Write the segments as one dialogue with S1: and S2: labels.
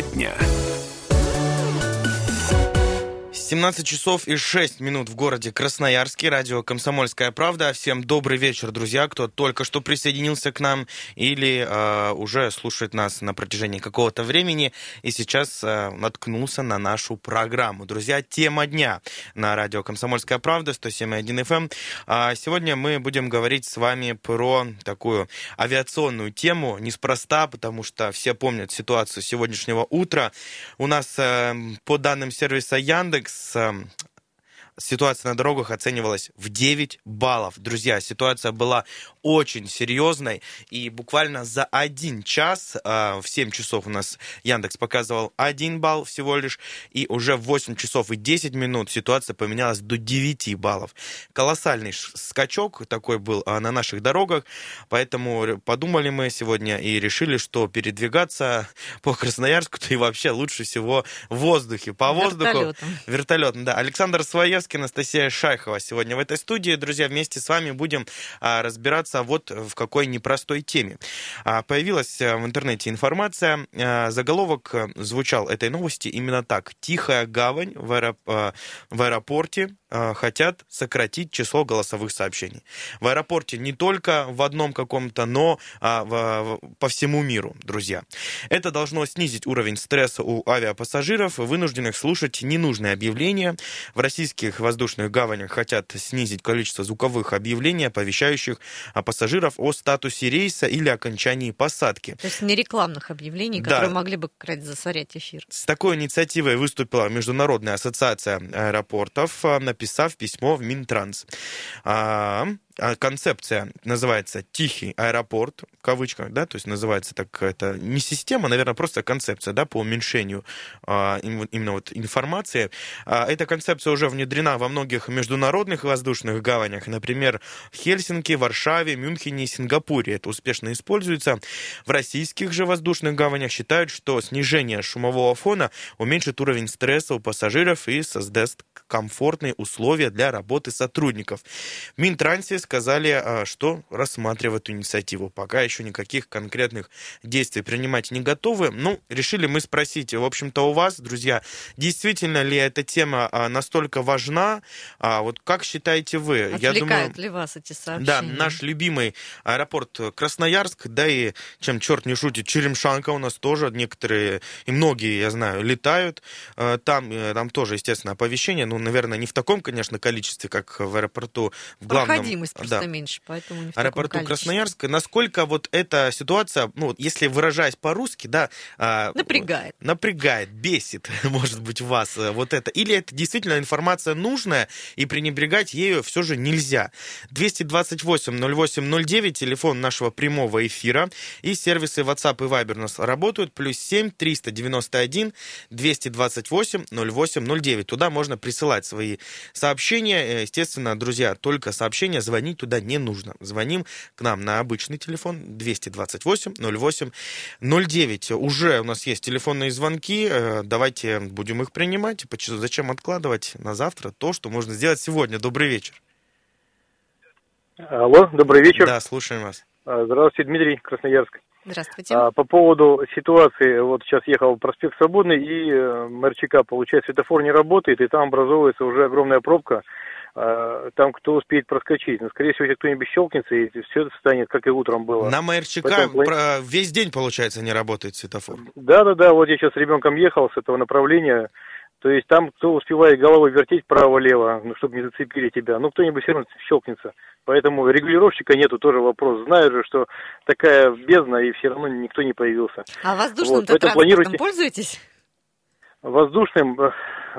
S1: Тема дня.
S2: 17 часов и 6 минут в городе Красноярске. Радио «Комсомольская правда». Всем добрый вечер, друзья, кто только что присоединился к нам или э, уже слушает нас на протяжении какого-то времени и сейчас э, наткнулся на нашу программу. Друзья, тема дня на радио «Комсомольская правда» 107.1 FM. А сегодня мы будем говорить с вами про такую авиационную тему. Неспроста, потому что все помнят ситуацию сегодняшнего утра. У нас, э, по данным сервиса Яндекс, um, ситуация на дорогах оценивалась в 9 баллов. Друзья, ситуация была очень серьезной, и буквально за один час, а, в 7 часов у нас Яндекс показывал 1 балл всего лишь, и уже в 8 часов и 10 минут ситуация поменялась до 9 баллов. Колоссальный скачок такой был а, на наших дорогах, поэтому подумали мы сегодня и решили, что передвигаться по Красноярску-то и вообще лучше всего в воздухе, по воздуху. Вертолетом. Вертолетом, да. Александр Своевский, Анастасия Шайхова сегодня в этой студии. Друзья, вместе с вами будем а, разбираться вот в какой непростой теме. А, появилась э, в интернете информация, э, заголовок э, звучал этой новости именно так. «Тихая гавань в аэропорте хотят сократить число голосовых сообщений. В аэропорте не только в одном каком-то, но а, в, по всему миру, друзья. Это должно снизить уровень стресса у авиапассажиров, вынужденных слушать ненужные объявления. В российских воздушных гаванях хотят снизить количество звуковых объявлений, оповещающих пассажиров о статусе рейса или окончании посадки.
S3: То есть не рекламных объявлений, которые да. могли бы как раз засорять эфир.
S2: С такой инициативой выступила Международная ассоциация аэропортов написав письмо в Минтранс. А, а концепция называется «Тихий аэропорт», в кавычках, да, то есть называется так, это не система, наверное, просто концепция, да, по уменьшению а, именно вот информации. А, эта концепция уже внедрена во многих международных воздушных гаванях, например, в Хельсинки, Варшаве, Мюнхене и Сингапуре. Это успешно используется. В российских же воздушных гаванях считают, что снижение шумового фона уменьшит уровень стресса у пассажиров и создаст комфортные условия для работы сотрудников. В Минтрансе сказали, а, что рассматривают эту инициативу. Пока еще никаких конкретных действий принимать не готовы. Ну, решили мы спросить, в общем-то, у вас, друзья, действительно ли эта тема а, настолько важна? А вот как считаете вы?
S3: Отвлекают Я думаю, ли вас эти сообщения?
S2: Да, наш любимый аэропорт Красноярск, да и, чем черт не шутит, Черемшанка у нас тоже некоторые, и многие, я знаю, летают. Там, э, там тоже, естественно, оповещение, ну, наверное, не в таком, конечно, количестве, как в аэропорту в главном.
S3: Проходимость просто да. меньше, поэтому не в
S2: Аэропорту Красноярска. Насколько вот эта ситуация, ну, если выражаясь по-русски, да...
S3: А, напрягает.
S2: Напрягает, бесит, может быть, вас э, вот это. Или это действительно информация нужная, и пренебрегать ею все же нельзя. 228-08-09, телефон нашего прямого эфира, и сервисы WhatsApp и Viber у нас работают, плюс 7 391 228 08 09. Туда можно присылать свои сообщения. Э, естественно, друзья, только сообщения, звонить туда не нужно. Звоним к нам на обычный телефон 228 08 09. Уже у нас есть телефонные звонки. Э, давайте будем их принимать. Зачем откладывать на завтра то, что можно сделать сегодня? Добрый вечер.
S4: Алло, добрый вечер.
S2: Да, слушаем вас.
S4: А, здравствуйте, Дмитрий, Красноярск.
S3: Здравствуйте. А,
S4: по поводу ситуации, вот сейчас ехал проспект Свободный, и э, МРЧК, получается, светофор не работает, и там образовывается уже огромная пробка. А, там кто успеет проскочить. Но, ну, скорее всего, если кто-нибудь щелкнется, и все это станет, как и утром было.
S2: На МРЧК Поэтому... весь день, получается, не работает светофор?
S4: Да-да-да, вот я сейчас с ребенком ехал с этого направления, то есть там кто успевает головой вертеть право-лево, ну, чтобы не зацепили тебя, ну, кто-нибудь все равно щелкнется. Поэтому регулировщика нету, тоже вопрос. Знаю же, что такая бездна, и все равно никто не появился.
S3: А воздушным вот, транспортом планируйте... пользуетесь?
S4: Воздушным, э,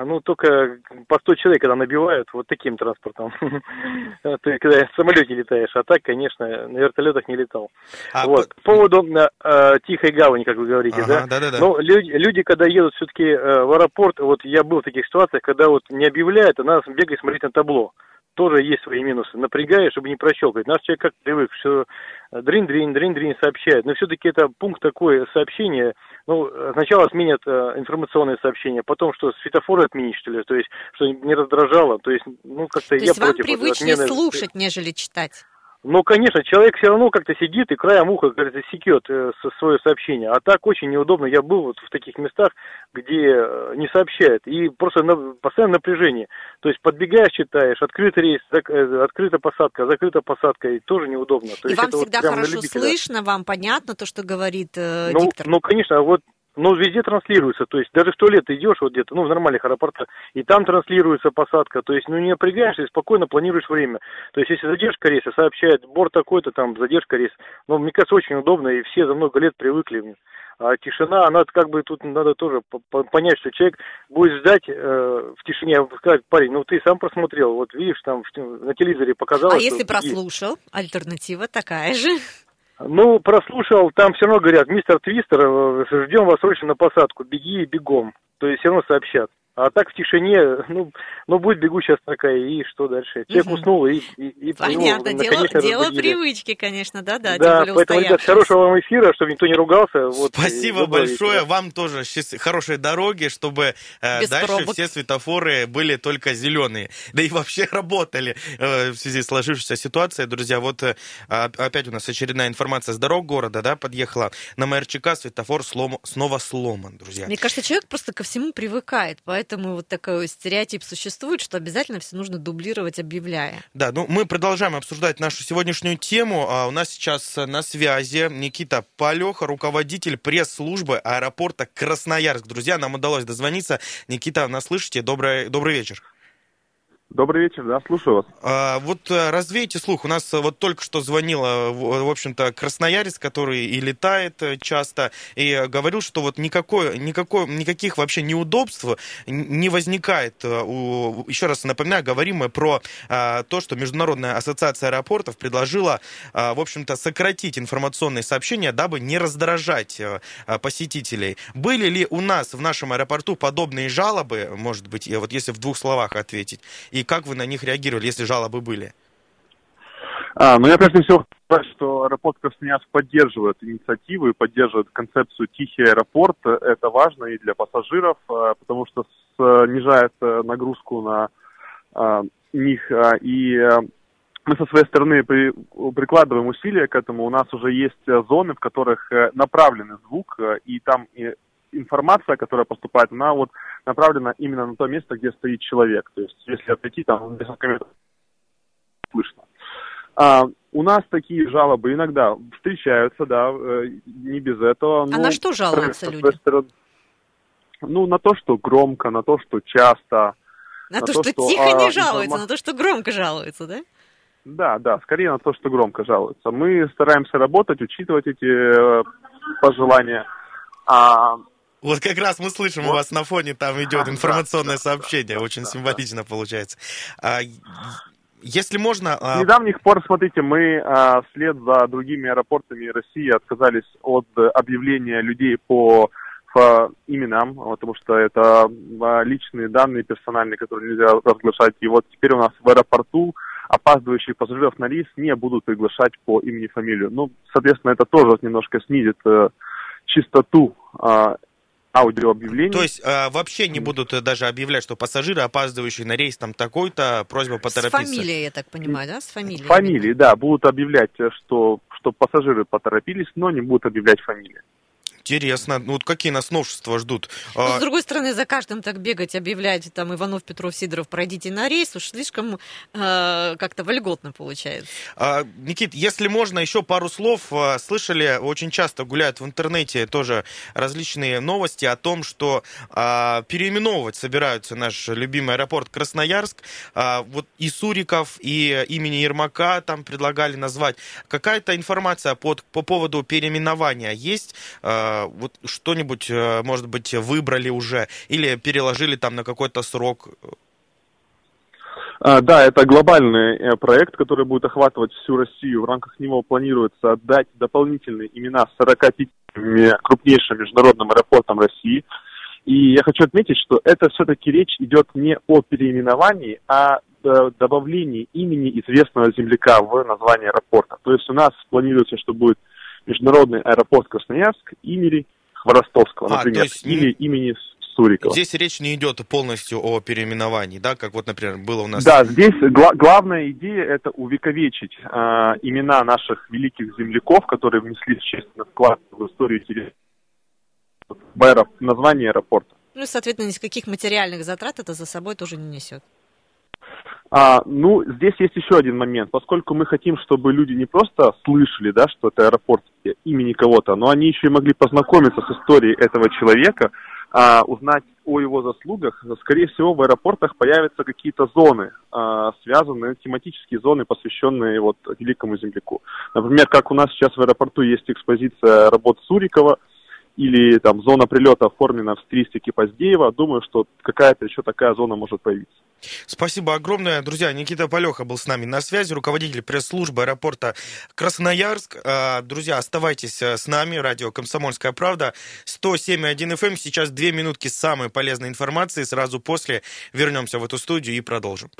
S4: ну, только по 100 человек, когда набивают, вот таким транспортом. Ты когда в самолете летаешь, а так, конечно, на вертолетах не летал. А, вот. По поводу э, тихой гавани, как вы говорите, ага, да? Да, да, да. Но люди, люди, когда едут все-таки э, в аэропорт, вот я был в таких ситуациях, когда вот не объявляют, а надо бегать смотреть на табло тоже есть свои минусы. Напрягаешь, чтобы не прощелкать. Наш человек как привык, что дрин-дрин, дрин-дрин сообщает. Но все-таки это пункт такой сообщения. Ну, сначала отменят э, информационные сообщения, потом что, светофоры отменить, что ли? То есть, что не раздражало. То есть, ну, как-то
S3: То я есть вам привычнее отмены... слушать, нежели читать?
S4: Но, конечно, человек все равно как-то сидит и краем уха, говорит, засекет э, свое сообщение. А так очень неудобно. Я был вот в таких местах, где э, не сообщают. И просто на, постоянно напряжение. То есть подбегаешь, читаешь, открытый рейс, зак, э, открытая посадка, закрыта посадка, и тоже неудобно. То
S3: и вам всегда вот хорошо слышно, вам понятно то, что говорит э,
S4: ну,
S3: диктор?
S4: Ну, конечно, вот но везде транслируется, то есть даже в туалет идешь вот где-то, ну, в нормальных аэропортах, и там транслируется посадка, то есть, ну, не напрягаешься и спокойно планируешь время. То есть, если задержка рейса, сообщает, борт такой-то, там, задержка рейса. Ну, мне кажется, очень удобно, и все за много лет привыкли. А тишина, она как бы тут надо тоже понять, что человек будет ждать э, в тишине, сказать, парень, ну ты сам просмотрел, вот видишь, там на телевизоре показалось.
S3: А если прослушал, альтернатива такая же?
S4: Ну, прослушал, там все равно говорят, мистер Твистер, э, ждем вас срочно на посадку, беги бегом. То есть все равно сообщат. А так в тишине, ну, ну будет бегущая строка, и что дальше? Человек угу. уснул, и, и, и
S3: Понятно, его, дело, дело привычки, конечно, да, да.
S4: Да, поэтому, ребят, хорошего вам эфира, чтобы никто не ругался.
S2: Вот, Спасибо большое, вечера. вам тоже хорошей дороги, чтобы э, дальше пробок. все светофоры были только зеленые, да и вообще работали э, в связи с сложившейся ситуацией. Друзья, вот э, опять у нас очередная информация с дорог города, да, подъехала на МРЧК, светофор слом, снова сломан, друзья.
S3: Мне кажется, человек просто ко всему привыкает, поэтому поэтому вот такой стереотип существует, что обязательно все нужно дублировать, объявляя.
S2: Да, ну мы продолжаем обсуждать нашу сегодняшнюю тему. А у нас сейчас на связи Никита Полеха, руководитель пресс-службы аэропорта Красноярск. Друзья, нам удалось дозвониться. Никита, нас слышите? Добрый, добрый вечер.
S1: Добрый вечер, да, слушаю вас.
S2: А, вот э, развейте слух. У нас э, вот только что звонила, в общем-то, красноярец, который и летает э, часто, и говорил, что вот никакой, никакой, никаких вообще неудобств не возникает. У, еще раз напоминаю, говорим мы про а, то, что Международная ассоциация аэропортов предложила, а, в общем-то, сократить информационные сообщения, дабы не раздражать а, посетителей. Были ли у нас в нашем аэропорту подобные жалобы, может быть, вот если в двух словах ответить, и и как вы на них реагировали, если жалобы были?
S1: А, ну, я прежде всего хочу сказать, что аэропорт Красноярск поддерживает инициативу и поддерживает концепцию «Тихий аэропорт». Это важно и для пассажиров, а, потому что снижает э, нагрузку на а, них. А, и мы со своей стороны при, прикладываем усилия к этому. У нас уже есть зоны, в которых э, направленный звук, э, и там информация, которая поступает, она вот направлена именно на то место, где стоит человек. То есть, если отойти, там несколько метров слышно. А, у нас такие жалобы иногда встречаются, да, э, не без этого.
S3: А ну, на что жалуются люди?
S1: Ну, на то, что громко, на то, что часто.
S3: На, на то, то, что, что тихо а, не жалуются, на то, что громко жалуются, да?
S1: Да, да, скорее на то, что громко жалуются. Мы стараемся работать, учитывать эти э, пожелания. А
S2: вот как раз мы слышим, вот. у вас на фоне там идет информационное сообщение, очень символично получается. А, если можно...
S1: С а, недавних пор, смотрите, мы а, вслед за другими аэропортами России отказались от объявления людей по, по именам, потому что это личные данные персональные, которые нельзя разглашать. И вот теперь у нас в аэропорту опаздывающих пассажиров на рейс не будут приглашать по имени фамилию. Ну, соответственно, это тоже немножко снизит э, чистоту аудиообъявлений.
S2: То есть э, вообще не будут даже объявлять, что пассажиры, опаздывающие на рейс, там такой-то, просьба поторопиться. С
S3: фамилией, я так понимаю, да? С фамилией.
S1: Фамилии, да, будут объявлять, что, что пассажиры поторопились, но не будут объявлять фамилии.
S2: Интересно. Ну, вот какие нас новшества ждут?
S3: Ну, с другой стороны, за каждым так бегать, объявлять, там, Иванов, Петров, Сидоров, пройдите на рейс, уж слишком э, как-то вольготно получается.
S2: А, Никит, если можно, еще пару слов. А, слышали, очень часто гуляют в интернете тоже различные новости о том, что а, переименовывать собираются наш любимый аэропорт Красноярск. А, вот и Суриков, и имени Ермака там предлагали назвать. Какая-то информация под, по поводу переименования есть? А, вот что-нибудь, э, может быть, выбрали уже или переложили там на какой-то срок?
S1: А, да, это глобальный э, проект, который будет охватывать всю Россию. В рамках него планируется отдать дополнительные имена 45 крупнейшим международным аэропортам России. И я хочу отметить, что это все-таки речь идет не о переименовании, а о добавлении имени известного земляка в название аэропорта. То есть у нас планируется, что будет международный аэропорт Красноярск имени Хворостовского, а, например, есть... или имени Сурикова.
S2: Здесь речь не идет полностью о переименовании, да, как вот, например, было у нас...
S1: Да, здесь гла- главная идея – это увековечить э, имена наших великих земляков, которые внесли существенный вклад в историю название аэропорта.
S3: Ну и, соответственно, никаких материальных затрат это за собой тоже не несет.
S1: А, ну, здесь есть еще один момент. Поскольку мы хотим, чтобы люди не просто слышали, да, что это аэропорт имени кого-то, но они еще и могли познакомиться с историей этого человека, а, узнать о его заслугах, скорее всего, в аэропортах появятся какие-то зоны, а, связанные, тематические зоны, посвященные вот великому земляку. Например, как у нас сейчас в аэропорту есть экспозиция работ Сурикова, или там зона прилета оформлена в стилистике Поздеева, думаю, что какая-то еще такая зона может появиться.
S2: Спасибо огромное. Друзья, Никита Полеха был с нами на связи, руководитель пресс-службы аэропорта Красноярск. А, друзья, оставайтесь э, с нами, радио «Комсомольская правда». 107.1 FM. Эм. Сейчас две минутки самой полезной информации. Сразу после вернемся в эту студию и продолжим.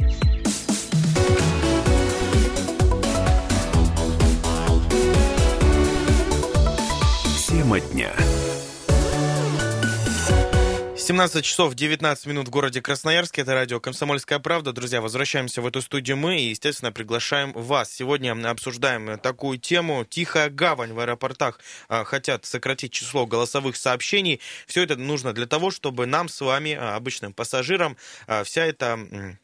S5: Тема дня.
S2: 17 часов 19 минут в городе Красноярске. Это радио «Комсомольская правда». Друзья, возвращаемся в эту студию мы и, естественно, приглашаем вас. Сегодня обсуждаем такую тему. Тихая гавань в аэропортах а, хотят сократить число голосовых сообщений. Все это нужно для того, чтобы нам с вами, а, обычным пассажирам, а, вся эта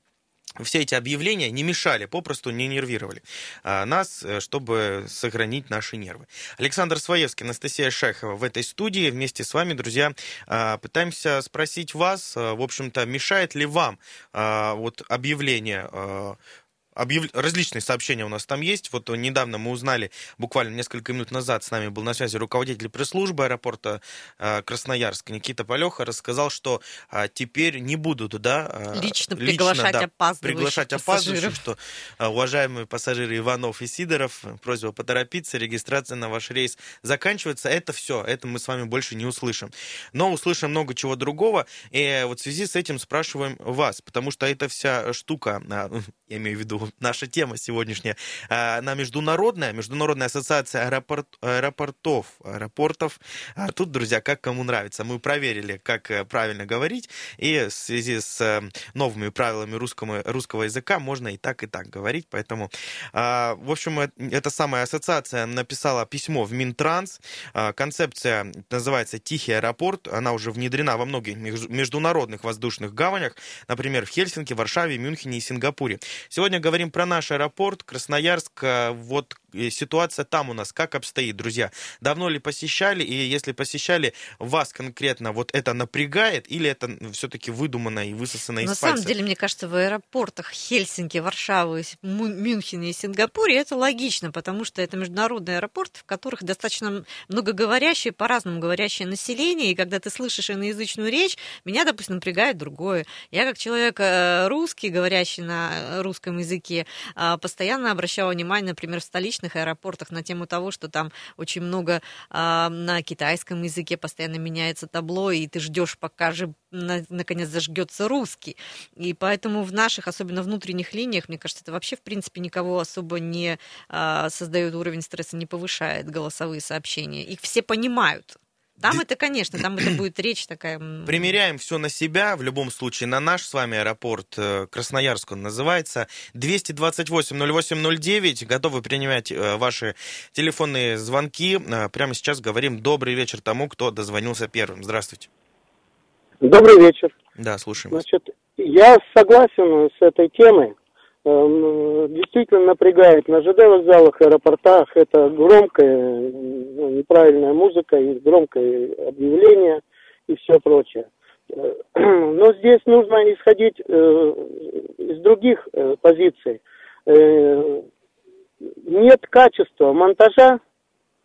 S2: все эти объявления не мешали, попросту не нервировали а, нас, э, чтобы сохранить наши нервы. Александр Своевский, Анастасия Шехова в этой студии. Вместе с вами, друзья, а, пытаемся спросить вас, а, в общем-то, мешает ли вам вот объявление объяв... различные сообщения у нас там есть. Вот недавно мы узнали, буквально несколько минут назад с нами был на связи руководитель пресс-службы аэропорта э, Красноярск Никита Полеха, рассказал, что э, теперь не будут, да,
S3: э, лично, приглашать да, опаздывающих
S2: приглашать опаздывающих, что уважаемые пассажиры Иванов и Сидоров, просьба поторопиться, регистрация на ваш рейс заканчивается. Это все, это мы с вами больше не услышим. Но услышим много чего другого, и вот в связи с этим спрашиваем вас, потому что эта вся штука, я имею в виду наша тема сегодняшняя, а, она международная, Международная ассоциация аэропорт, аэропортов, аэропортов. А тут, друзья, как кому нравится. Мы проверили, как э, правильно говорить, и в связи с э, новыми правилами русского, русского языка можно и так, и так говорить, поэтому, а, в общем, эта самая ассоциация написала письмо в Минтранс, концепция называется «Тихий аэропорт», она уже внедрена во многих международных воздушных гаванях, например, в Хельсинки, Варшаве, Мюнхене и Сингапуре. Сегодня говорим про наш аэропорт Красноярск. Э, вот ситуация там у нас как обстоит, друзья? Давно ли посещали? И если посещали, вас конкретно вот это напрягает или это все-таки выдумано и высосано из
S3: На
S2: пальца?
S3: самом деле, мне кажется, в аэропортах Хельсинки, Варшавы, Мюнхена и Сингапуре это логично, потому что это международные аэропорты, в которых достаточно многоговорящее, по-разному говорящее население, и когда ты слышишь иноязычную речь, меня, допустим, напрягает другое. Я как человек э, русский, говорящий на русском языке, языке. А, постоянно обращала внимание, например, в столичных аэропортах на тему того, что там очень много а, на китайском языке постоянно меняется табло, и ты ждешь, пока же наконец зажгется русский. И поэтому в наших, особенно внутренних линиях, мне кажется, это вообще, в принципе, никого особо не а, создает уровень стресса, не повышает голосовые сообщения. Их все понимают. Там это, конечно, там это будет речь такая...
S2: Примеряем все на себя, в любом случае, на наш с вами аэропорт э, Красноярск он называется. 228-08-09, готовы принимать э, ваши телефонные звонки. Э, прямо сейчас говорим добрый вечер тому, кто дозвонился первым. Здравствуйте.
S6: Добрый вечер.
S2: Да, слушаем.
S6: Значит, я согласен с этой темой. Эм, действительно напрягает на ЖД вокзалах, аэропортах. Это громкая, ну, неправильная музыка, и громкое объявление и все прочее. Э, но здесь нужно исходить э, из других э, позиций. Нет качества монтажа,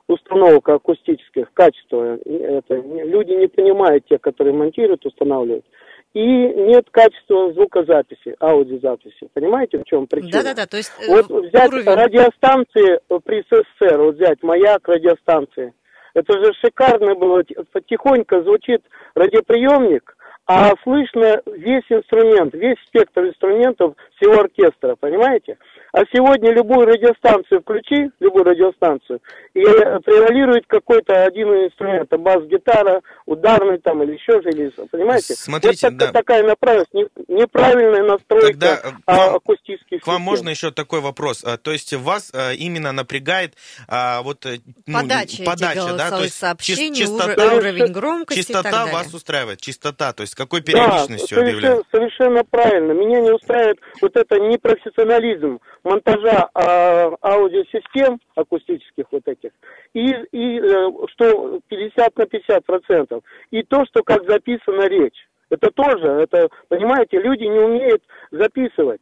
S6: установок акустических, качества. Это, люди не понимают, те, которые монтируют, устанавливают и нет качества звукозаписи, аудиозаписи. Понимаете, в чем причина?
S3: Да-да-да, то есть...
S6: Э, вот взять уровень... радиостанции при СССР, вот взять маяк радиостанции, это же шикарно было, тихонько звучит радиоприемник, а слышно весь инструмент, весь спектр инструментов всего оркестра, понимаете? А сегодня любую радиостанцию включи, любую радиостанцию, и превалирует какой-то один инструмент, бас-гитара, ударный там или еще же, или, понимаете?
S2: Смотрите,
S6: вот так, да. такая направленность, неправильная настройка Тогда а, акустических
S2: К вам систем. можно еще такой вопрос? А, то есть вас а, именно напрягает а, вот э,
S3: ну, подача, подача да? То есть сообщений, чистота, уровень громкости
S2: Чистота вас устраивает, чистота, то есть какой периодичностью да,
S6: совершенно, совершенно правильно. Меня не устраивает вот это непрофессионализм монтажа а, аудиосистем акустических вот этих, и, и э, что 50 на 50 процентов, и то, что как записана речь. Это тоже, это, понимаете, люди не умеют записывать.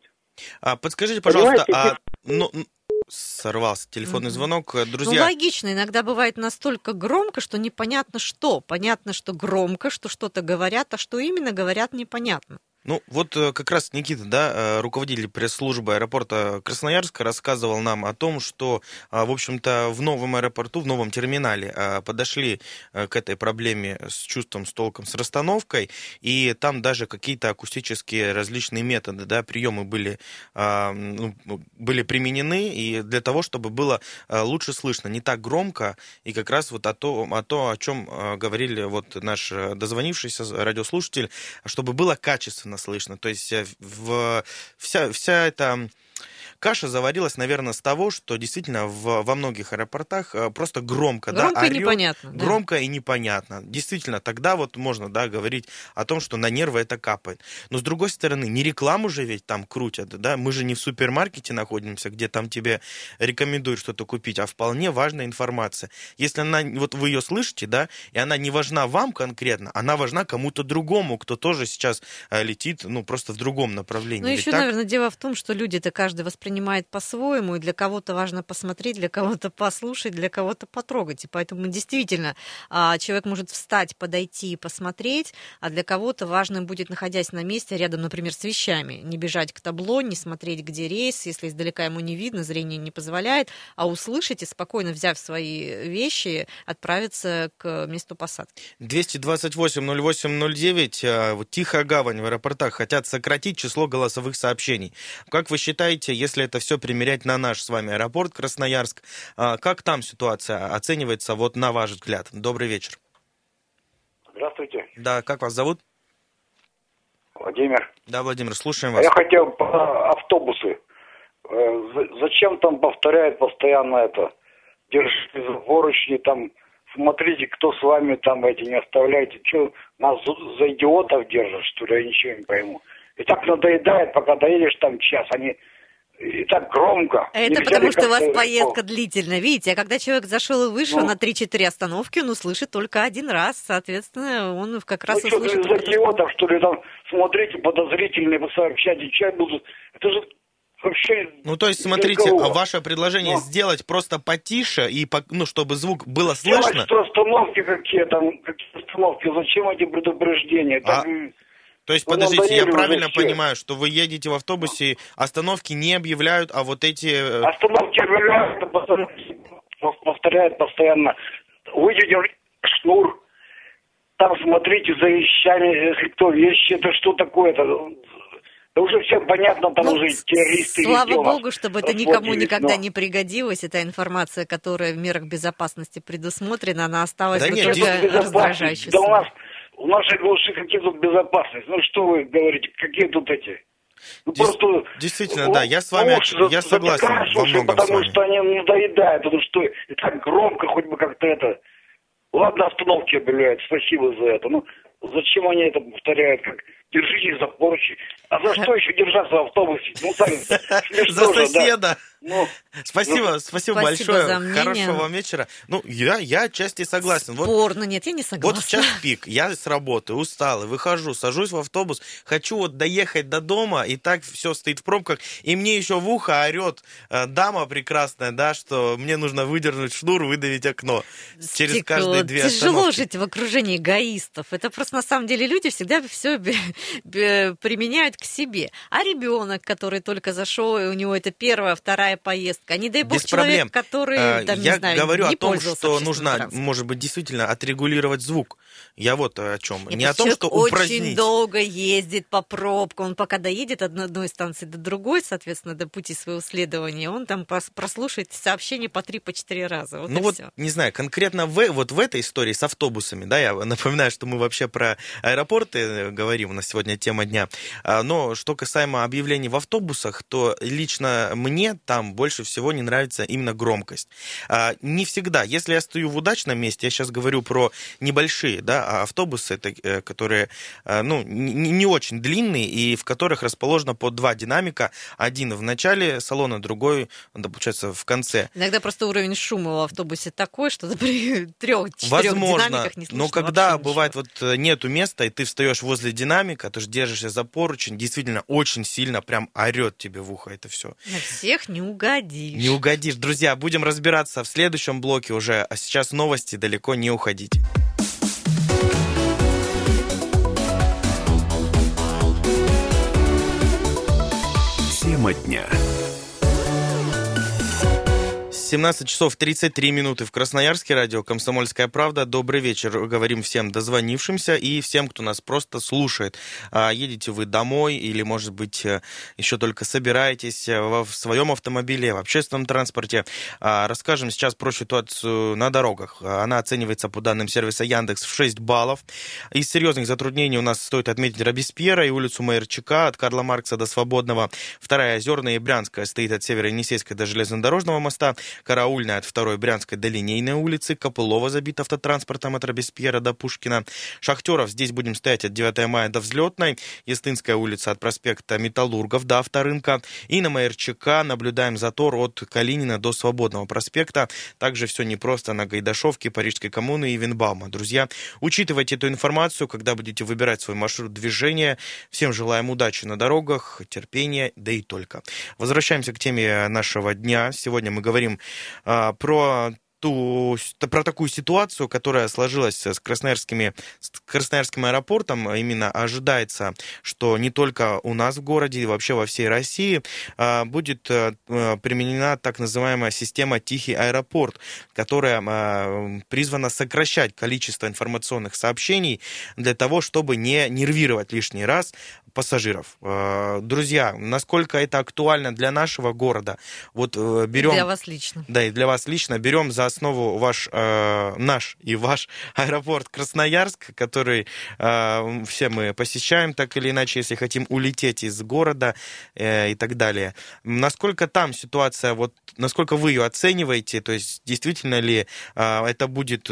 S2: А, подскажите, пожалуйста, а, ну, сорвался телефонный звонок. Друзья...
S3: Ну, логично. Иногда бывает настолько громко, что непонятно что. Понятно, что громко, что что-то говорят, а что именно говорят, непонятно.
S2: Ну, вот э, как раз Никита, да, э, руководитель пресс-службы аэропорта Красноярска, рассказывал нам о том, что, а, в общем-то, в новом аэропорту, в новом терминале а, подошли э, к этой проблеме с чувством, с толком, с расстановкой, и там даже какие-то акустические различные методы, да, приемы были, а, ну, были применены, и для того, чтобы было лучше слышно, не так громко, и как раз вот о, том, о, том, о чем говорили вот наш дозвонившийся радиослушатель, чтобы было качественно слышно. То есть э, в, вся, вся эта Каша заварилась, наверное, с того, что действительно в, во многих аэропортах э, просто громко,
S3: громко
S2: да,
S3: и непонятно.
S2: Да. Громко и непонятно. Действительно, тогда вот можно, да, говорить о том, что на нервы это капает. Но с другой стороны, не рекламу же ведь там крутят, да, мы же не в супермаркете находимся, где там тебе рекомендуют что-то купить, а вполне важная информация. Если она, вот вы ее слышите, да, и она не важна вам конкретно, она важна кому-то другому, кто тоже сейчас э, летит, ну, просто в другом направлении. Ну,
S3: еще, так? наверное, дело в том, что люди-то каждый воспринимает воспринимает по-своему, и для кого-то важно посмотреть, для кого-то послушать, для кого-то потрогать. И поэтому действительно а, человек может встать, подойти и посмотреть, а для кого-то важно будет, находясь на месте, рядом, например, с вещами, не бежать к табло, не смотреть, где рейс, если издалека ему не видно, зрение не позволяет, а услышать и спокойно, взяв свои вещи, отправиться к месту посадки.
S2: 228-08-09, а, Тихая гавань в аэропортах хотят сократить число голосовых сообщений. Как вы считаете, если если это все примерять на наш с вами аэропорт Красноярск, а, как там ситуация оценивается, вот на ваш взгляд? Добрый вечер.
S7: Здравствуйте.
S2: Да, как вас зовут?
S7: Владимир.
S2: Да, Владимир, слушаем вас.
S7: Я хотел по автобусы. Э, зачем там повторяют постоянно это? Держите поручни, там, смотрите, кто с вами там эти не оставляйте. Что, нас за идиотов держат, что ли? Я ничего не пойму. И так надоедает, пока доедешь там час, они и так громко.
S3: Это потому, что у вас поездка длительная. Видите, а когда человек зашел и вышел ну, на 3-4 остановки, он услышит только один раз. Соответственно, он как раз
S7: ну, услышит... Что,
S3: за
S7: идиотов, что ли, там, смотрите, подозрительные, вы сообщаете, чай будут... Это же вообще...
S2: Ну, то есть, смотрите, а ваше предложение ну, сделать просто потише, и, ну, чтобы звук было слышно...
S7: Что остановки какие там, какие остановки, зачем эти предупреждения?
S2: А... Там, то есть, подождите, я правильно понимаю, что вы едете в автобусе, остановки не объявляют, а вот эти...
S7: Э, остановки объявляют, повторяют постоянно. Выйдете шнур, там смотрите за вещами, если кто вещи, это что такое-то? Да уже все понятно, там ну, уже террористы.
S3: Слава богу, чтобы это никому никогда но... не пригодилось. Эта информация, которая в мерах безопасности предусмотрена, она осталась да нет, только раздражающей.
S7: Да у нас в нашей глуши какие тут безопасность? Ну что вы говорите, какие тут эти?
S2: Ну, Дес... просто, Действительно, да, я с вами ну, я согласен во многом
S7: Потому что они надоедают, потому что и так громко хоть бы как-то это... Ладно, остановки объявляют, спасибо за это. Ну, зачем они это повторяют, как держитесь за поручи. А за что еще держаться в автобусе? Ну, сами,
S2: За соседа. Ну, спасибо, ну, спасибо, большое. Хорошего вам вечера. Ну, я, я отчасти согласен.
S3: Спорно, вот, нет, я не согласна.
S2: Вот в час пик, я с работы устал, выхожу, сажусь в автобус, хочу вот доехать до дома, и так все стоит в пробках, и мне еще в ухо орет э, дама прекрасная, да, что мне нужно выдернуть шнур, выдавить окно Стекло. через каждые две
S3: Тяжело остановки. жить в окружении эгоистов. Это просто на самом деле люди всегда все применяют к себе. А ребенок, который только зашел, и у него это первая, вторая поездка, не дай бог
S2: Без
S3: человек,
S2: проблем.
S3: который,
S2: Э,
S3: там,
S2: Я
S3: не знаю,
S2: говорю
S3: не
S2: о том, что нужно, может быть, действительно отрегулировать звук. Я вот о чем.
S3: И
S2: Не о том, что
S3: очень
S2: упразднить.
S3: долго ездит по пробкам. Он пока доедет от одной станции до другой, соответственно, до пути своего следования, он там прос- прослушает сообщение по три, по четыре раза. Вот
S2: ну вот,
S3: всё.
S2: не знаю, конкретно в, вот в этой истории с автобусами, да, я напоминаю, что мы вообще про аэропорты э, говорим, у нас сегодня тема дня, А, но что касаемо объявлений в автобусах, то лично мне там больше всего не нравится именно громкость. А, Не всегда, если я стою в удачном месте, я сейчас говорю про небольшие, да, а автобусы, э, которые, э, ну, не очень длинные и в которых расположено по два динамика, один в начале салона, другой, да, получается, в конце.
S3: Иногда просто уровень шума в автобусе такой, что при трех-четырех динамиках не слышно
S2: но когда бывает
S3: ничего.
S2: вот нету места, и ты встаешь возле динамика, ты же держишься за поручень, действительно очень сильно прям орет тебе в ухо это все.
S3: На всех не угодишь.
S2: Не угодишь. Друзья, будем разбираться в следующем блоке уже, а сейчас новости, далеко не уходите.
S5: Тема дня.
S2: 17 часов 33 минуты в Красноярске, радио «Комсомольская правда». Добрый вечер, говорим всем дозвонившимся и всем, кто нас просто слушает. А, Едете вы домой или, может быть, э, еще только собираетесь э, в своем автомобиле, в общественном транспорте. А, Расскажем сейчас про ситуацию на дорогах. Она оценивается по данным сервиса Яндекс в 6 баллов. Из серьезных затруднений у нас стоит отметить Робеспьера и улицу Майерчака от Карла Маркса до Свободного. Вторая Озерная и Брянская стоит от Северо-Енисейской до железнодорожного моста. Караульная от второй Брянской до Линейной улицы. Копылова забит автотранспортом от Робеспьера до Пушкина. Шахтеров здесь будем стоять от 9 мая до Взлетной. Естинская улица от проспекта Металлургов до Авторынка. И на Майерчака наблюдаем затор от Калинина до Свободного проспекта. Также все непросто на Гайдашовке, Парижской коммуны и Винбаума. Друзья, учитывайте эту информацию, когда будете выбирать свой маршрут движения. Всем желаем удачи на дорогах, терпения, да и только. Возвращаемся к теме нашего дня. Сегодня мы говорим про ту, про такую ситуацию, которая сложилась с, красноярскими, с Красноярским аэропортом. Именно ожидается, что не только у нас в городе, и вообще во всей России а, будет а, применена так называемая система «Тихий аэропорт», которая а, призвана сокращать количество информационных сообщений для того, чтобы не нервировать лишний раз пассажиров. Э, Друзья, насколько это актуально для нашего города? Вот э, берем...
S3: Для вас лично.
S2: Да, и для вас лично берем за основу ваш, э, наш и ваш аэропорт Красноярск, который все мы посещаем так или иначе, если хотим улететь из города и так далее. Насколько там ситуация, вот насколько вы ее оцениваете, то есть действительно ли это будет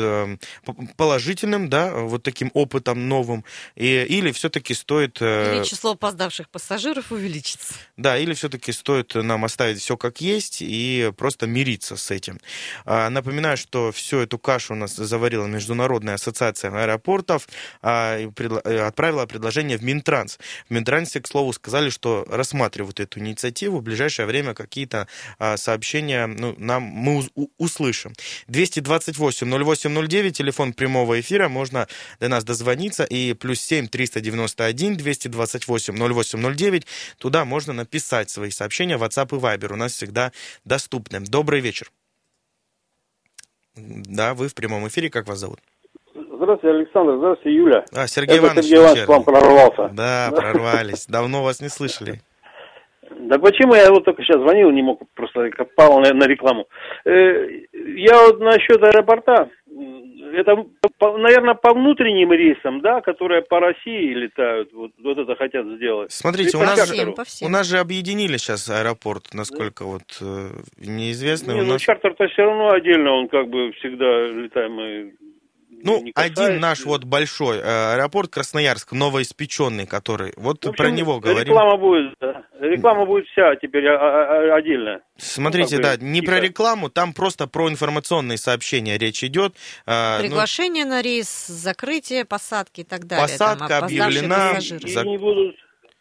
S2: положительным, да, вот таким опытом новым, и, или все-таки стоит...
S3: Или число опоздавших пассажиров увеличится.
S2: да, или все-таки стоит нам оставить все как есть и просто мириться с этим. А, Напоминаю, что всю эту кашу у нас заварила Международная ассоциация аэропортов, а, э, отправила предложение в Минтранс. В Минтрансе, к слову, сказали, что рассматривают эту инициативу. В ближайшее время какие-то а, сообщения ну, нам мы услышим. 228-08-09, телефон прямого эфира, можно до нас дозвониться, и плюс 7 391 228 0809, туда можно написать свои сообщения, WhatsApp и Viber у нас всегда доступны. Добрый вечер. Да, вы в прямом эфире, как вас зовут?
S6: Здравствуйте, Александр. Здравствуйте, Юля.
S2: А, Сергей
S6: Это
S2: Иванович.
S6: Сергей Иванович к вам прорвался.
S2: Да, прорвались. Давно вас не слышали.
S6: Да почему я вот только сейчас звонил, не мог, просто попал на, рекламу. Э, я вот насчет аэропорта, это, по- наверное, по внутренним рейсам, да, которые по России летают, вот, вот это хотят сделать.
S2: Смотрите, у нас,
S3: по всем.
S2: у нас же объединили сейчас аэропорт, насколько вот э, неизвестно.
S6: Не,
S2: у
S6: ну
S2: нас...
S6: чартер-то все равно отдельно, он как бы всегда летаемый.
S2: Ну,
S6: не
S2: один
S6: касается.
S2: наш вот большой э, аэропорт Красноярск, новоиспеченный, который, вот
S6: В общем,
S2: про него говорим.
S6: Реклама будет, да. реклама будет вся теперь а- а- а- отдельно.
S2: Смотрите,
S6: Ну,
S2: да,
S6: бы
S2: не
S6: тихо.
S2: про рекламу, там просто про информационные сообщения речь идет. Ну,
S3: Приглашение на рейс, закрытие, посадки и так далее.
S2: Посадка
S3: там,
S2: объявлена.
S3: пассажиры.
S6: И
S2: За-
S6: не будут,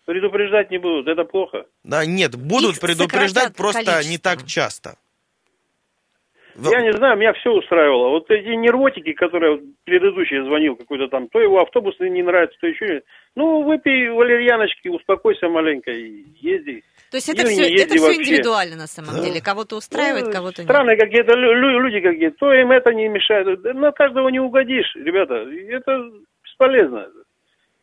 S6: предупреждать не будут, это плохо.
S2: да, нет, будут
S3: Их
S2: предупреждать просто не
S3: количество.
S2: так часто.
S4: Я не знаю, меня все устраивало. Вот эти нервотики, которые предыдущий звонил какой-то там, то его автобус не нравится, то еще. Ну, выпей валерьяночки, успокойся маленько и езди.
S3: То есть это все, это все индивидуально на самом да. деле. Кого-то устраивает, ну, кого-то
S4: нет. Странные какие-то люди какие-то. То им это не мешает. На каждого не угодишь, ребята. Это бесполезно.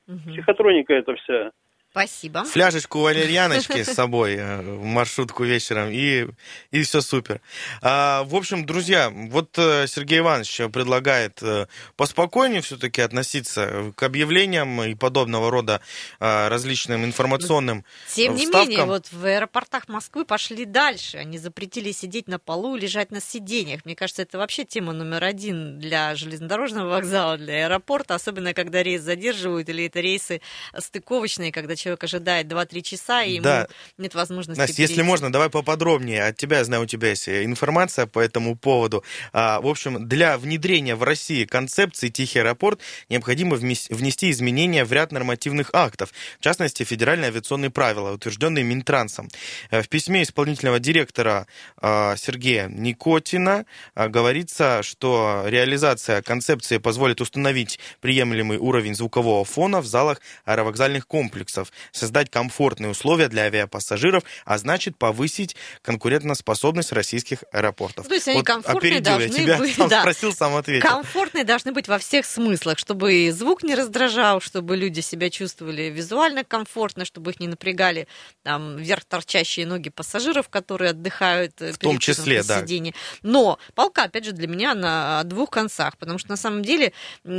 S4: Угу. Психотроника это вся.
S3: Спасибо.
S2: Фляжечку валерьяночки с собой э, маршрутку вечером, и, и все супер. А, в общем, друзья, вот э, Сергей Иванович предлагает э, поспокойнее все-таки относиться к объявлениям и подобного рода различным информационным
S3: Тем
S2: не вставкам.
S3: менее, вот в аэропортах Москвы пошли дальше. Они запретили сидеть на полу, лежать на сиденьях. Мне кажется, это вообще тема номер один для железнодорожного вокзала, для аэропорта, особенно когда рейс задерживают, или это рейсы стыковочные, когда человек ожидает 2-3 часа, и да. ему нет возможности
S2: Настя, перейти. если можно, давай поподробнее. От тебя, я знаю, у тебя есть информация по этому поводу. А, в общем, для внедрения в России концепции «Тихий аэропорт» необходимо внести изменения в ряд нормативных актов, в частности, федеральные авиационные правила, утвержденные Минтрансом. Э, в письме исполнительного директора а, Сергея Никотина а, говорится, что реализация концепции позволит установить приемлемый уровень звукового фона в залах аэровокзальных комплексов, создать комфортные условия для авиапассажиров, а значит повысить конкурентоспособность российских аэропортов.
S3: То есть они вот комфортные должны
S2: я тебя
S3: быть.
S2: Сам да. спросил, сам ответил.
S3: Комфортные должны быть во всех смыслах, чтобы звук не раздражал, чтобы люди себя чувствовали визуально комфортно, чтобы их не напрягали там вверх торчащие ноги пассажиров, которые отдыхают
S2: э, в том числе, да.
S3: сиденье. Но полка, опять же, для меня на двух концах, потому что на самом деле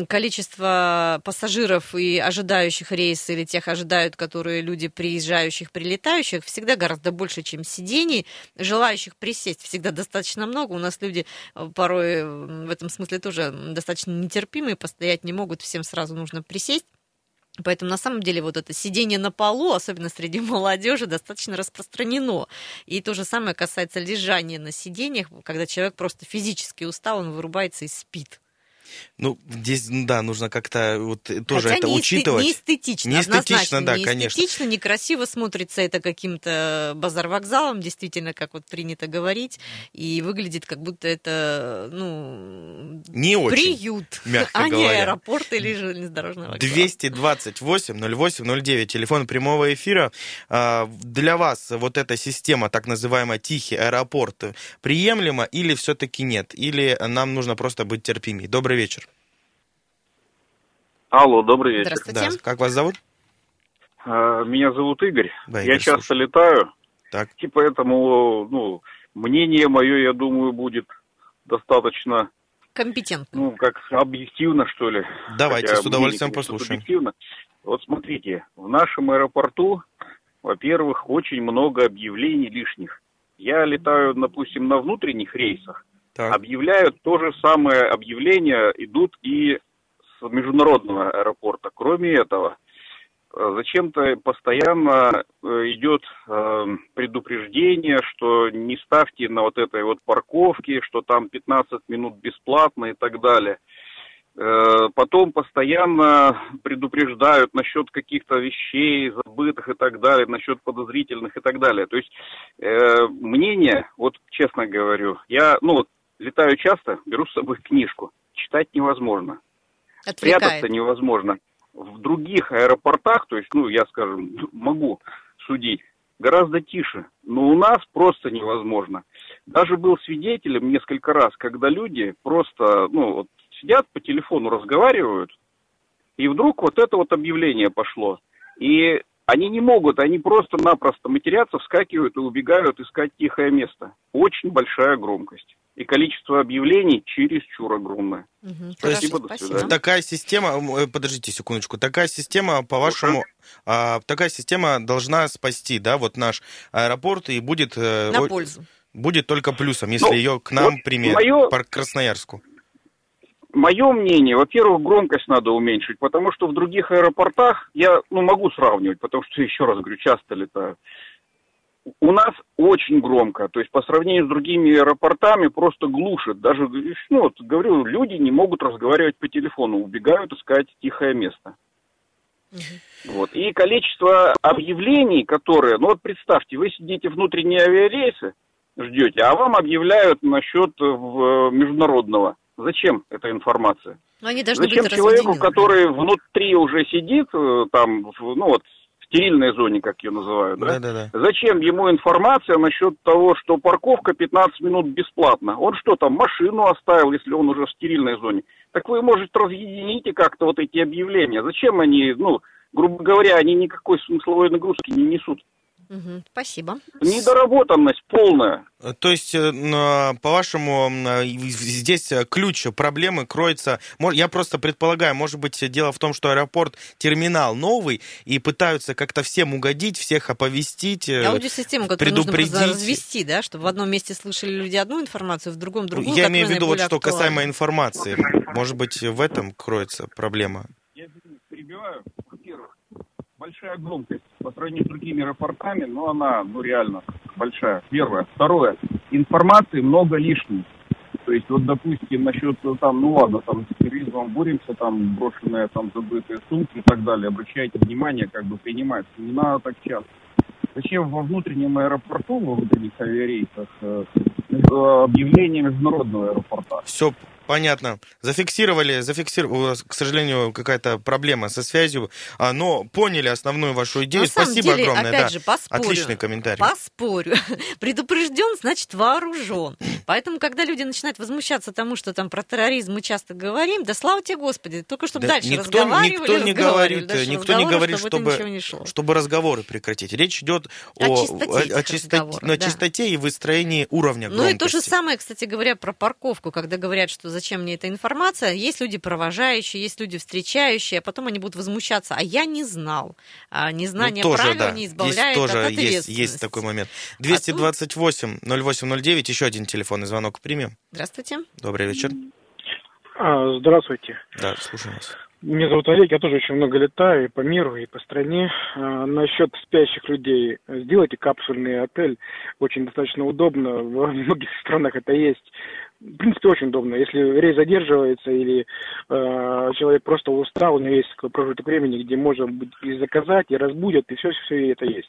S3: количество пассажиров и ожидающих рейсы или тех ожидают, которые люди приезжающих, прилетающих, всегда гораздо больше, чем сидений. Желающих присесть всегда достаточно много. У нас люди э, порой в этом смысле тоже достаточно нетерпимые, постоять не могут, всем сразу нужно присесть. Поэтому на самом деле вот это сидение на полу, особенно среди молодежи, достаточно распространено. И то же самое касается лежания на сиденьях, когда человек просто физически устал, он вырубается и спит.
S2: Ну, здесь, да, нужно как-то вот тоже Хотя это не учитывать.
S3: Не эстетично,
S2: не эстетично, да, не конечно.
S3: эстетично, некрасиво смотрится это каким-то базар-вокзалом, действительно, как вот принято говорить, и выглядит как будто это, ну,
S2: не очень,
S3: приют,
S2: мягко
S3: а
S2: говоря.
S3: не аэропорт или железнодорожный вокзал.
S2: 228 08 09, телефон прямого эфира. А, для вас вот эта система, так называемая тихий аэропорт, приемлема или все-таки нет? Или нам нужно просто быть терпимее? Добрый добрый вечер.
S8: Алло, добрый вечер.
S3: Здравствуйте.
S2: Да. Как вас зовут?
S8: А, меня зовут Игорь.
S2: Да,
S8: Игорь я часто слушаю. летаю.
S2: Так.
S8: И поэтому, ну, мнение мое, я думаю, будет достаточно...
S3: Компетентно.
S8: Ну, как объективно, что ли.
S2: Давайте, Хотя с удовольствием мнение, послушаем. Объективно.
S8: Вот смотрите, в нашем аэропорту, во-первых, очень много объявлений лишних. Я летаю, допустим, на внутренних рейсах, так. объявляют то же самое объявление, идут и с международного аэропорта. Кроме этого, э, зачем-то постоянно э, идет э, предупреждение, что не ставьте на вот этой вот парковке, что там 15 минут бесплатно и так далее. Потом постоянно предупреждают насчет каких-то вещей, забытых и так далее, насчет подозрительных и так далее. То есть э, мнение, вот честно говорю, я, ну вот летаю часто, беру с собой книжку. Читать невозможно.
S3: Отвлекает.
S8: Спрятаться невозможно. В других аэропортах, то есть, ну, я, скажем, могу судить, гораздо тише. Но у нас просто невозможно. Даже был свидетелем несколько раз, когда люди просто, ну, вот сидят по телефону, разговаривают, и вдруг вот это вот объявление пошло. И они не могут, они просто-напросто матерятся, вскакивают и убегают искать тихое место. Очень большая громкость и количество объявлений чересчур огромное.
S2: Угу. Спасибо, до свидания. Такая система, э, подождите секундочку, такая система, по-вашему, а, такая система должна спасти, да, вот наш аэропорт и будет...
S3: Э, На пользу.
S2: Будет только плюсом, если ну, ее к нам вот примет, мое... по Красноярску.
S8: Мое мнение, во-первых, громкость надо уменьшить, потому что в других аэропортах я ну, могу сравнивать, потому что, еще раз говорю, часто летаю у нас очень громко, то есть по сравнению с другими аэропортами просто глушит. Даже, ну вот, говорю, люди не могут разговаривать по телефону, убегают искать тихое место. Угу. Вот. И количество объявлений, которые, ну вот представьте, вы сидите внутренние авиарейсы, ждете, а вам объявляют насчет э, международного. Зачем эта информация?
S3: Но они должны
S8: Зачем
S3: быть
S8: человеку, который внутри уже сидит, там, ну вот, стерильной зоне, как ее называют, да?
S2: Да, да,
S8: да. Зачем ему информация насчет того, что парковка 15 минут бесплатно? Он что там, машину оставил, если он уже в стерильной зоне? Так вы, может, разъедините как-то вот эти объявления. Зачем они, ну, грубо говоря, они никакой смысловой нагрузки не несут?
S3: Угу, спасибо.
S8: Недоработанность полная.
S2: То есть, э, по-вашему, здесь ключ проблемы кроется... Я просто предполагаю, может быть, дело в том, что аэропорт терминал новый, и пытаются как-то всем угодить, всех оповестить,
S3: э, Аудиосистему, которую предупредить. нужно развести, да, чтобы в одном месте слышали люди одну информацию, в другом другую.
S2: Я имею в виду, вот, что касаемо информации. Может быть, в этом кроется проблема?
S8: Я перебиваю. Большая громкость по сравнению с другими аэропортами, но она, ну, реально большая. Первое. Второе. Информации много лишней. То есть, вот, допустим, насчет, там, ну ладно, там, с терроризмом боремся, там, брошенные, там, забытые сумки и так далее. Обращайте внимание, как бы принимается. Не надо так часто. Зачем во внутреннем аэропорту, во внутренних авиарейсах, э, объявление международного аэропорта?
S2: Все Понятно. Зафиксировали, зафиксировали, к сожалению, какая-то проблема со связью, а, но поняли основную вашу идею. На Спасибо
S3: деле,
S2: огромное.
S3: Опять
S2: да.
S3: же, поспорю.
S2: Отличный комментарий.
S3: Поспорю. Предупрежден, значит вооружен. Поэтому, когда люди начинают возмущаться тому, что там про терроризм мы часто говорим, да слава тебе, Господи, только чтобы да, дальше никто, разговаривали,
S2: никто не говорит, никто не говорит,
S3: чтобы,
S2: чтобы,
S3: не шло.
S2: чтобы разговоры прекратить. Речь идет
S3: о, о чистоте, о, о чистоте,
S2: да. чистоте и выстроении уровня громкости.
S3: Ну и то же самое, кстати говоря, про парковку, когда говорят, что зачем мне эта информация. Есть люди провожающие, есть люди встречающие, а потом они будут возмущаться. А я не знал. А незнание ну, тоже, правил да. не избавляет
S2: есть, тоже
S3: от
S2: есть, есть такой момент. 228 0809, еще один телефонный звонок примем.
S3: Здравствуйте.
S2: Добрый вечер.
S9: А, здравствуйте.
S2: Да, слушаю вас.
S9: Меня зовут Олег, я тоже очень много летаю и по миру, и по стране. А, насчет спящих людей. Сделайте капсульный отель. Очень достаточно удобно. Во многих странах это есть в принципе, очень удобно. Если рейс задерживается или э, человек просто устал, у него есть такой промежуток времени, где можно и заказать, и разбудят, и все, все это есть.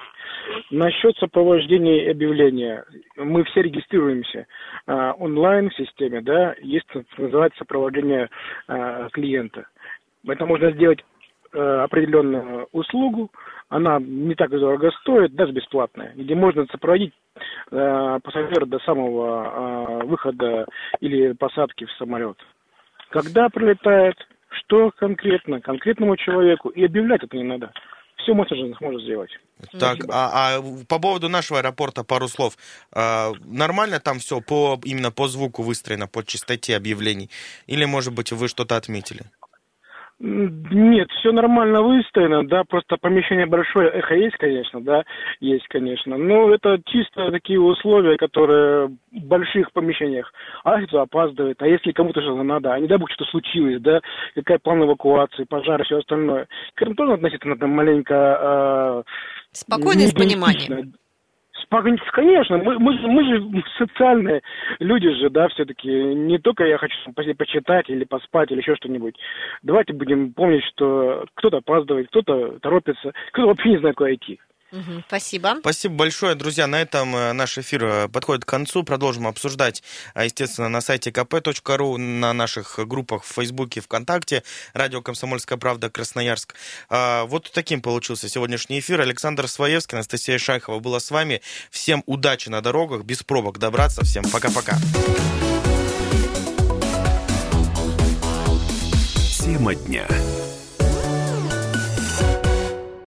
S9: Насчет сопровождения объявления. Мы все регистрируемся э, онлайн в системе, да, есть, называется сопровождение э, клиента. Это можно сделать определенную услугу, она не так дорого стоит, даже бесплатная, где можно сопроводить э, пассажира до самого э, выхода или посадки в самолет. Когда прилетает, что конкретно, конкретному человеку, и объявлять это не надо. Все можно, можно сделать.
S2: Так, а, а по поводу нашего аэропорта пару слов. А, нормально там все по, именно по звуку выстроено, по частоте объявлений? Или, может быть, вы что-то отметили?
S9: Нет, все нормально выставлено, да, просто помещение большое, эхо есть, конечно, да, есть, конечно, но это чисто такие условия, которые в больших помещениях, а кто опаздывает, а если кому-то что-то надо, а не дай бог что-то случилось, да, какая план эвакуации, пожар и все остальное, к этому тоже относиться надо маленько...
S3: Э, Спокойно с пониманием.
S9: Конечно, мы, мы, мы же социальные люди же, да, все-таки. Не только я хочу почитать или поспать или еще что-нибудь. Давайте будем помнить, что кто-то опаздывает, кто-то торопится, кто-то вообще не знает, куда идти.
S3: Угу, спасибо.
S2: Спасибо большое, друзья. На этом э, наш эфир э, подходит к концу. Продолжим обсуждать, э, естественно, на сайте kp.ru, на наших группах в Фейсбуке, ВКонтакте, радио «Комсомольская правда», Красноярск. А, вот таким получился сегодняшний эфир. Александр Своевский, Анастасия Шайхова была с вами. Всем удачи на дорогах, без пробок добраться. Всем пока-пока.
S5: Тема дня.